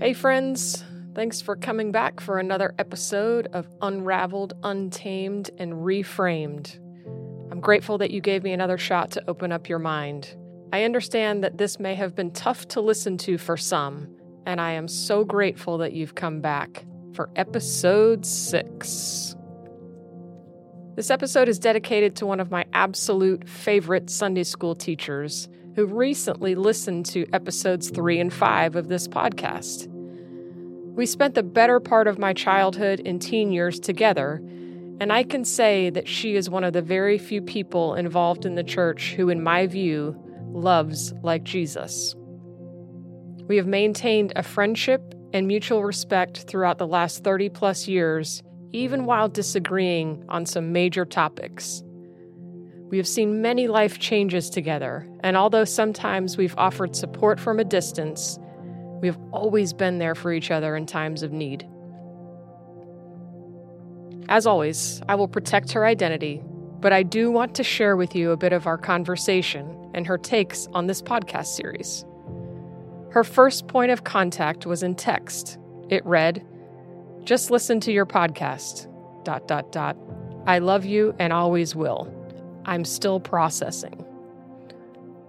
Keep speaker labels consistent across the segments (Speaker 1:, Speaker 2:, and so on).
Speaker 1: Hey, friends. Thanks for coming back for another episode of Unraveled, Untamed, and Reframed. I'm grateful that you gave me another shot to open up your mind. I understand that this may have been tough to listen to for some, and I am so grateful that you've come back for episode six. This episode is dedicated to one of my absolute favorite Sunday school teachers who recently listened to episodes three and five of this podcast. We spent the better part of my childhood and teen years together, and I can say that she is one of the very few people involved in the church who, in my view, loves like Jesus. We have maintained a friendship and mutual respect throughout the last 30 plus years, even while disagreeing on some major topics. We have seen many life changes together, and although sometimes we've offered support from a distance, we have always been there for each other in times of need. As always, I will protect her identity, but I do want to share with you a bit of our conversation and her takes on this podcast series. Her first point of contact was in text. It read, Just listen to your podcast. Dot dot dot. I love you and always will. I'm still processing.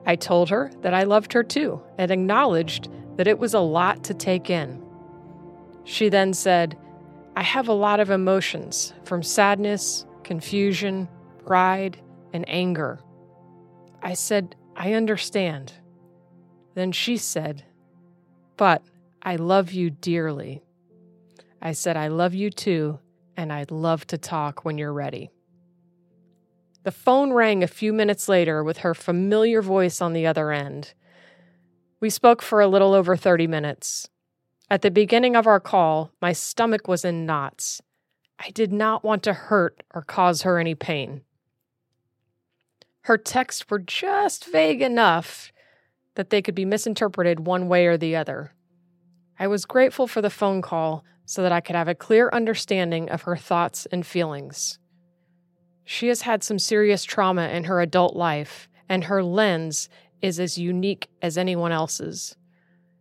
Speaker 1: I told her that I loved her too and acknowledged that it was a lot to take in. She then said, I have a lot of emotions from sadness, confusion, pride, and anger. I said, I understand. Then she said, But I love you dearly. I said, I love you too, and I'd love to talk when you're ready. The phone rang a few minutes later with her familiar voice on the other end. We spoke for a little over 30 minutes. At the beginning of our call, my stomach was in knots. I did not want to hurt or cause her any pain. Her texts were just vague enough that they could be misinterpreted one way or the other. I was grateful for the phone call so that I could have a clear understanding of her thoughts and feelings. She has had some serious trauma in her adult life, and her lens is as unique as anyone else's.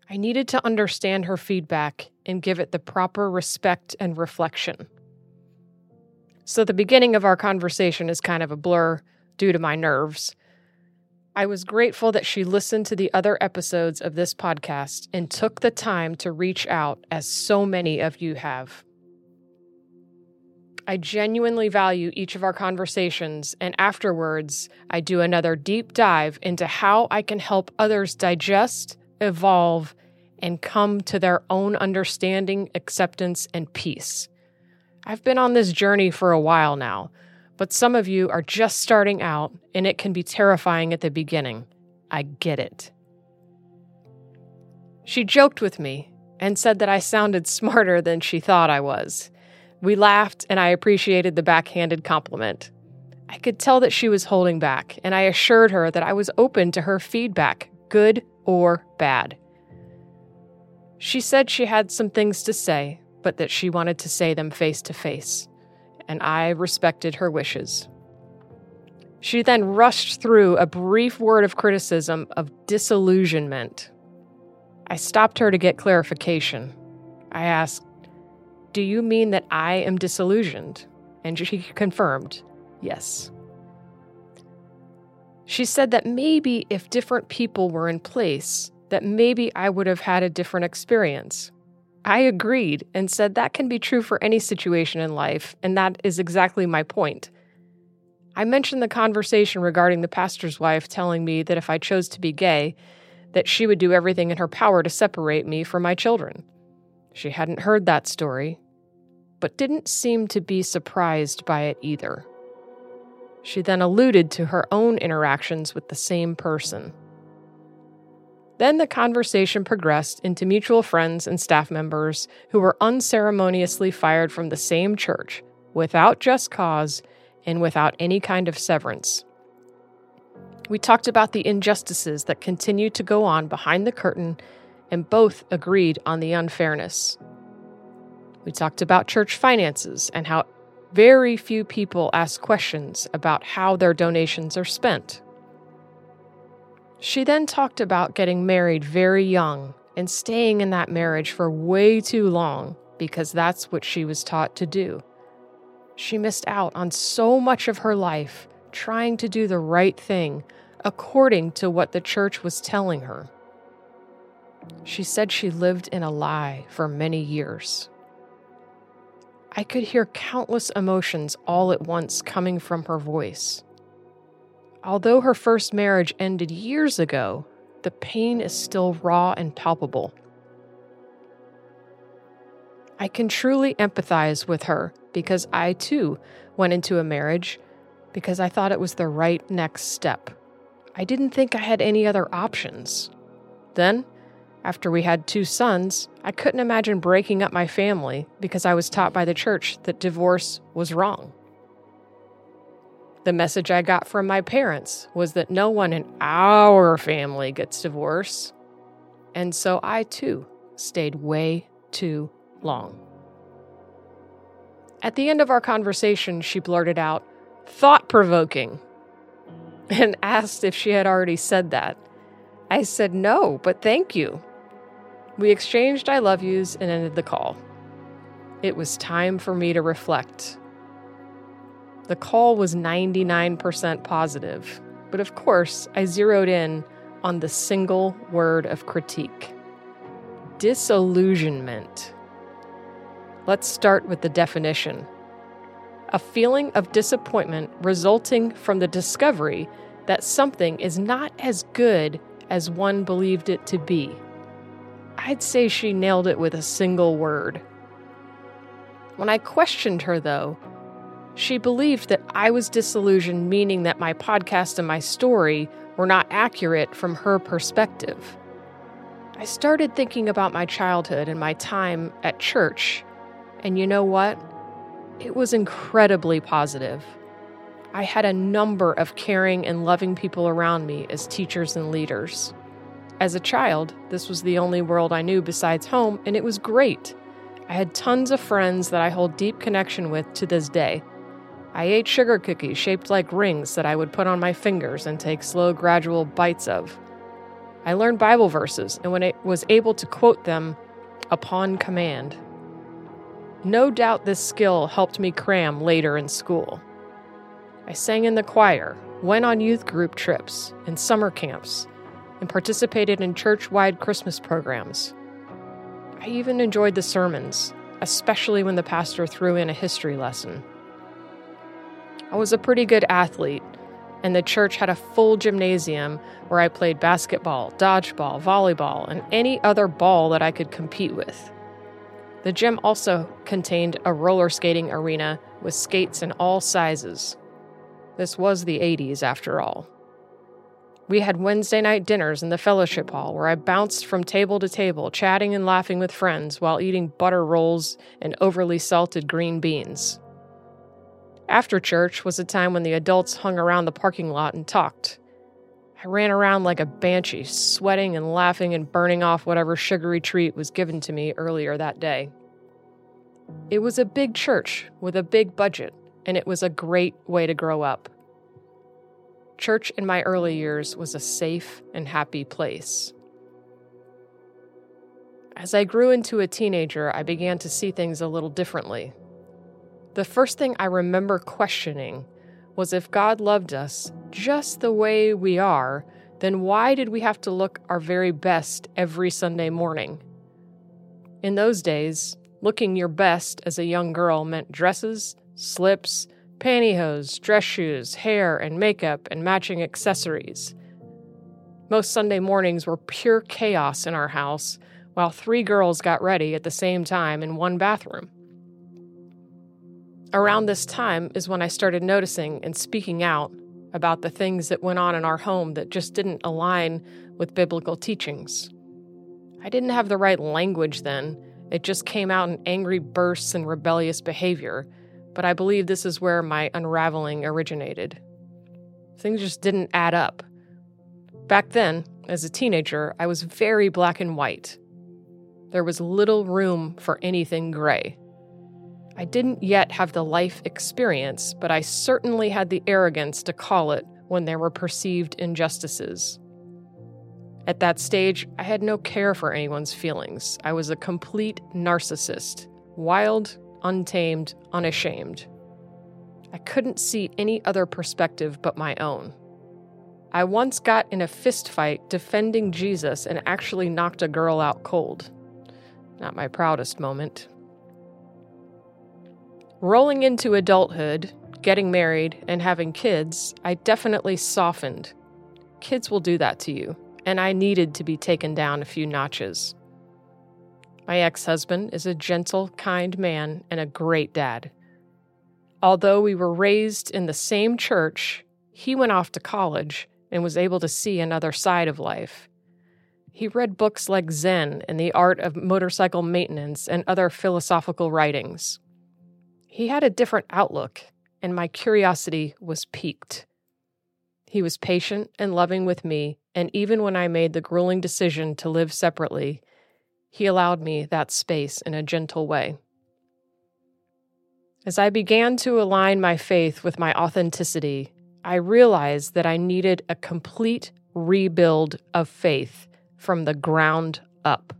Speaker 1: I needed to understand her feedback and give it the proper respect and reflection. So, the beginning of our conversation is kind of a blur due to my nerves. I was grateful that she listened to the other episodes of this podcast and took the time to reach out, as so many of you have. I genuinely value each of our conversations, and afterwards, I do another deep dive into how I can help others digest, evolve, and come to their own understanding, acceptance, and peace. I've been on this journey for a while now, but some of you are just starting out, and it can be terrifying at the beginning. I get it. She joked with me and said that I sounded smarter than she thought I was. We laughed, and I appreciated the backhanded compliment. I could tell that she was holding back, and I assured her that I was open to her feedback, good or bad. She said she had some things to say, but that she wanted to say them face to face, and I respected her wishes. She then rushed through a brief word of criticism of disillusionment. I stopped her to get clarification. I asked, do you mean that I am disillusioned? And she confirmed, Yes. She said that maybe if different people were in place, that maybe I would have had a different experience. I agreed and said that can be true for any situation in life, and that is exactly my point. I mentioned the conversation regarding the pastor's wife telling me that if I chose to be gay, that she would do everything in her power to separate me from my children. She hadn't heard that story, but didn't seem to be surprised by it either. She then alluded to her own interactions with the same person. Then the conversation progressed into mutual friends and staff members who were unceremoniously fired from the same church without just cause and without any kind of severance. We talked about the injustices that continue to go on behind the curtain and both agreed on the unfairness. We talked about church finances and how very few people ask questions about how their donations are spent. She then talked about getting married very young and staying in that marriage for way too long because that's what she was taught to do. She missed out on so much of her life trying to do the right thing according to what the church was telling her. She said she lived in a lie for many years. I could hear countless emotions all at once coming from her voice. Although her first marriage ended years ago, the pain is still raw and palpable. I can truly empathize with her because I too went into a marriage because I thought it was the right next step. I didn't think I had any other options. Then, after we had two sons, I couldn't imagine breaking up my family because I was taught by the church that divorce was wrong. The message I got from my parents was that no one in our family gets divorced. And so I too stayed way too long. At the end of our conversation, she blurted out, thought provoking, and asked if she had already said that. I said no, but thank you. We exchanged I love yous and ended the call. It was time for me to reflect. The call was 99% positive, but of course, I zeroed in on the single word of critique disillusionment. Let's start with the definition a feeling of disappointment resulting from the discovery that something is not as good as one believed it to be. I'd say she nailed it with a single word. When I questioned her, though, she believed that I was disillusioned, meaning that my podcast and my story were not accurate from her perspective. I started thinking about my childhood and my time at church, and you know what? It was incredibly positive. I had a number of caring and loving people around me as teachers and leaders. As a child, this was the only world I knew besides home, and it was great. I had tons of friends that I hold deep connection with to this day. I ate sugar cookies shaped like rings that I would put on my fingers and take slow, gradual bites of. I learned Bible verses and when I was able to quote them upon command. No doubt this skill helped me cram later in school. I sang in the choir, went on youth group trips and summer camps, and participated in church wide Christmas programs. I even enjoyed the sermons, especially when the pastor threw in a history lesson. I was a pretty good athlete, and the church had a full gymnasium where I played basketball, dodgeball, volleyball, and any other ball that I could compete with. The gym also contained a roller skating arena with skates in all sizes. This was the 80s, after all. We had Wednesday night dinners in the fellowship hall where I bounced from table to table, chatting and laughing with friends while eating butter rolls and overly salted green beans. After church was a time when the adults hung around the parking lot and talked. I ran around like a banshee, sweating and laughing and burning off whatever sugary treat was given to me earlier that day. It was a big church with a big budget, and it was a great way to grow up. Church in my early years was a safe and happy place. As I grew into a teenager, I began to see things a little differently. The first thing I remember questioning was if God loved us just the way we are, then why did we have to look our very best every Sunday morning? In those days, looking your best as a young girl meant dresses, slips, pantyhose, dress shoes, hair and makeup, and matching accessories. Most Sunday mornings were pure chaos in our house, while three girls got ready at the same time in one bathroom. Around this time is when I started noticing and speaking out about the things that went on in our home that just didn't align with biblical teachings. I didn't have the right language then, it just came out in angry bursts and rebellious behavior, but I believe this is where my unraveling originated. Things just didn't add up. Back then, as a teenager, I was very black and white. There was little room for anything gray. I didn't yet have the life experience, but I certainly had the arrogance to call it when there were perceived injustices. At that stage, I had no care for anyone's feelings. I was a complete narcissist, wild, untamed, unashamed. I couldn't see any other perspective but my own. I once got in a fistfight defending Jesus and actually knocked a girl out cold. Not my proudest moment. Rolling into adulthood, getting married, and having kids, I definitely softened. Kids will do that to you, and I needed to be taken down a few notches. My ex husband is a gentle, kind man and a great dad. Although we were raised in the same church, he went off to college and was able to see another side of life. He read books like Zen and the Art of Motorcycle Maintenance and other philosophical writings. He had a different outlook, and my curiosity was piqued. He was patient and loving with me, and even when I made the grueling decision to live separately, he allowed me that space in a gentle way. As I began to align my faith with my authenticity, I realized that I needed a complete rebuild of faith from the ground up.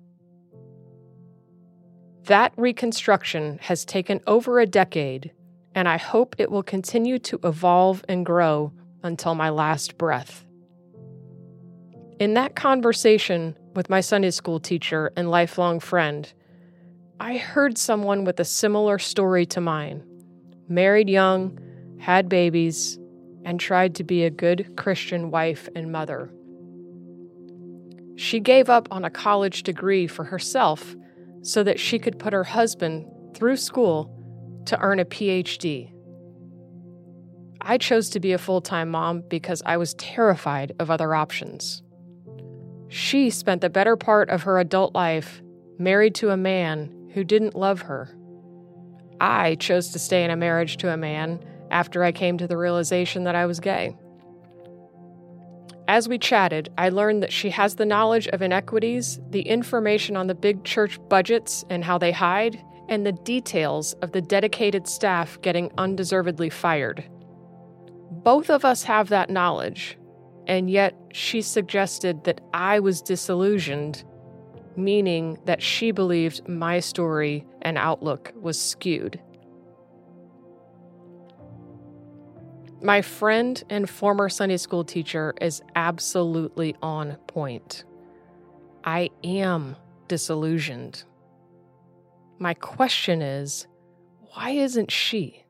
Speaker 1: That reconstruction has taken over a decade, and I hope it will continue to evolve and grow until my last breath. In that conversation with my Sunday school teacher and lifelong friend, I heard someone with a similar story to mine married young, had babies, and tried to be a good Christian wife and mother. She gave up on a college degree for herself so that she could put her husband through school to earn a PhD. I chose to be a full time mom because I was terrified of other options. She spent the better part of her adult life married to a man who didn't love her. I chose to stay in a marriage to a man after I came to the realization that I was gay. As we chatted, I learned that she has the knowledge of inequities, the information on the big church budgets and how they hide, and the details of the dedicated staff getting undeservedly fired. Both of us have that knowledge, and yet she suggested that I was disillusioned, meaning that she believed my story and outlook was skewed. My friend and former Sunday school teacher is absolutely on point. I am disillusioned. My question is why isn't she?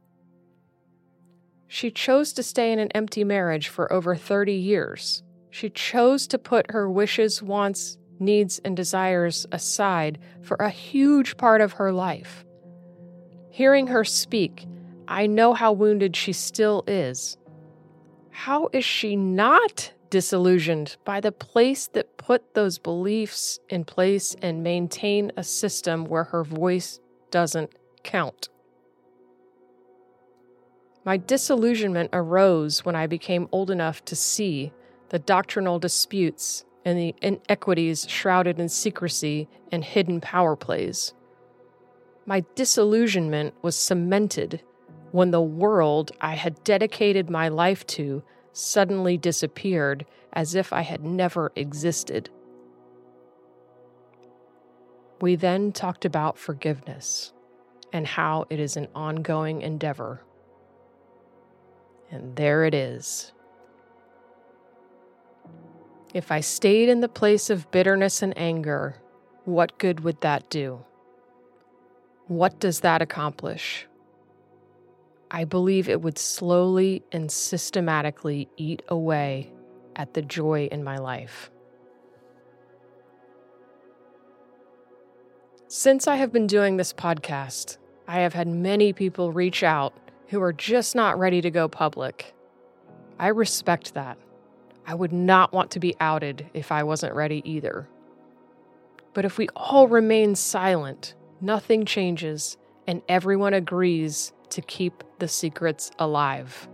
Speaker 1: She chose to stay in an empty marriage for over 30 years. She chose to put her wishes, wants, needs, and desires aside for a huge part of her life. Hearing her speak I know how wounded she still is. How is she not disillusioned by the place that put those beliefs in place and maintain a system where her voice doesn't count? My disillusionment arose when I became old enough to see the doctrinal disputes and the inequities shrouded in secrecy and hidden power plays. My disillusionment was cemented when the world I had dedicated my life to suddenly disappeared as if I had never existed. We then talked about forgiveness and how it is an ongoing endeavor. And there it is. If I stayed in the place of bitterness and anger, what good would that do? What does that accomplish? I believe it would slowly and systematically eat away at the joy in my life. Since I have been doing this podcast, I have had many people reach out who are just not ready to go public. I respect that. I would not want to be outed if I wasn't ready either. But if we all remain silent, nothing changes, and everyone agrees to keep the secrets alive.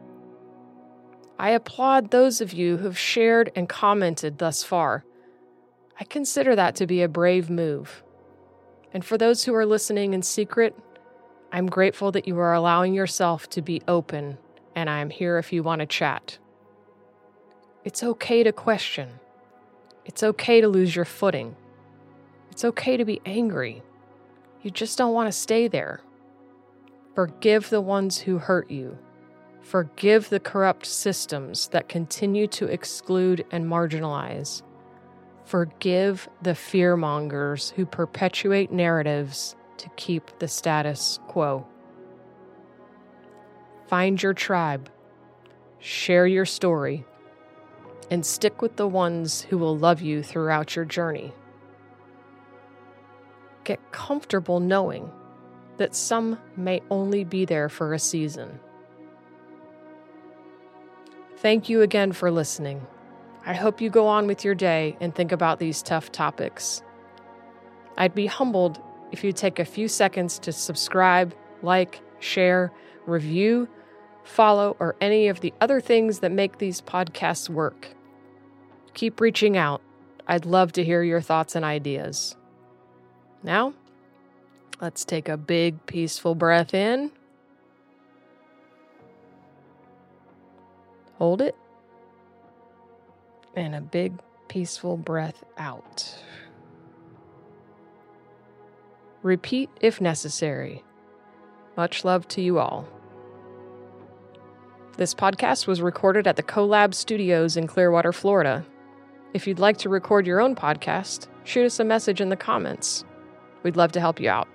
Speaker 1: I applaud those of you who've shared and commented thus far. I consider that to be a brave move. And for those who are listening in secret, I'm grateful that you are allowing yourself to be open, and I am here if you want to chat. It's okay to question. It's okay to lose your footing. It's okay to be angry. You just don't want to stay there. Forgive the ones who hurt you. Forgive the corrupt systems that continue to exclude and marginalize. Forgive the fearmongers who perpetuate narratives to keep the status quo. Find your tribe, share your story, and stick with the ones who will love you throughout your journey. Get comfortable knowing that some may only be there for a season. Thank you again for listening. I hope you go on with your day and think about these tough topics. I'd be humbled if you take a few seconds to subscribe, like, share, review, follow, or any of the other things that make these podcasts work. Keep reaching out. I'd love to hear your thoughts and ideas. Now, let's take a big, peaceful breath in. Hold it. And a big, peaceful breath out. Repeat if necessary. Much love to you all. This podcast was recorded at the CoLab Studios in Clearwater, Florida. If you'd like to record your own podcast, shoot us a message in the comments. We'd love to help you out.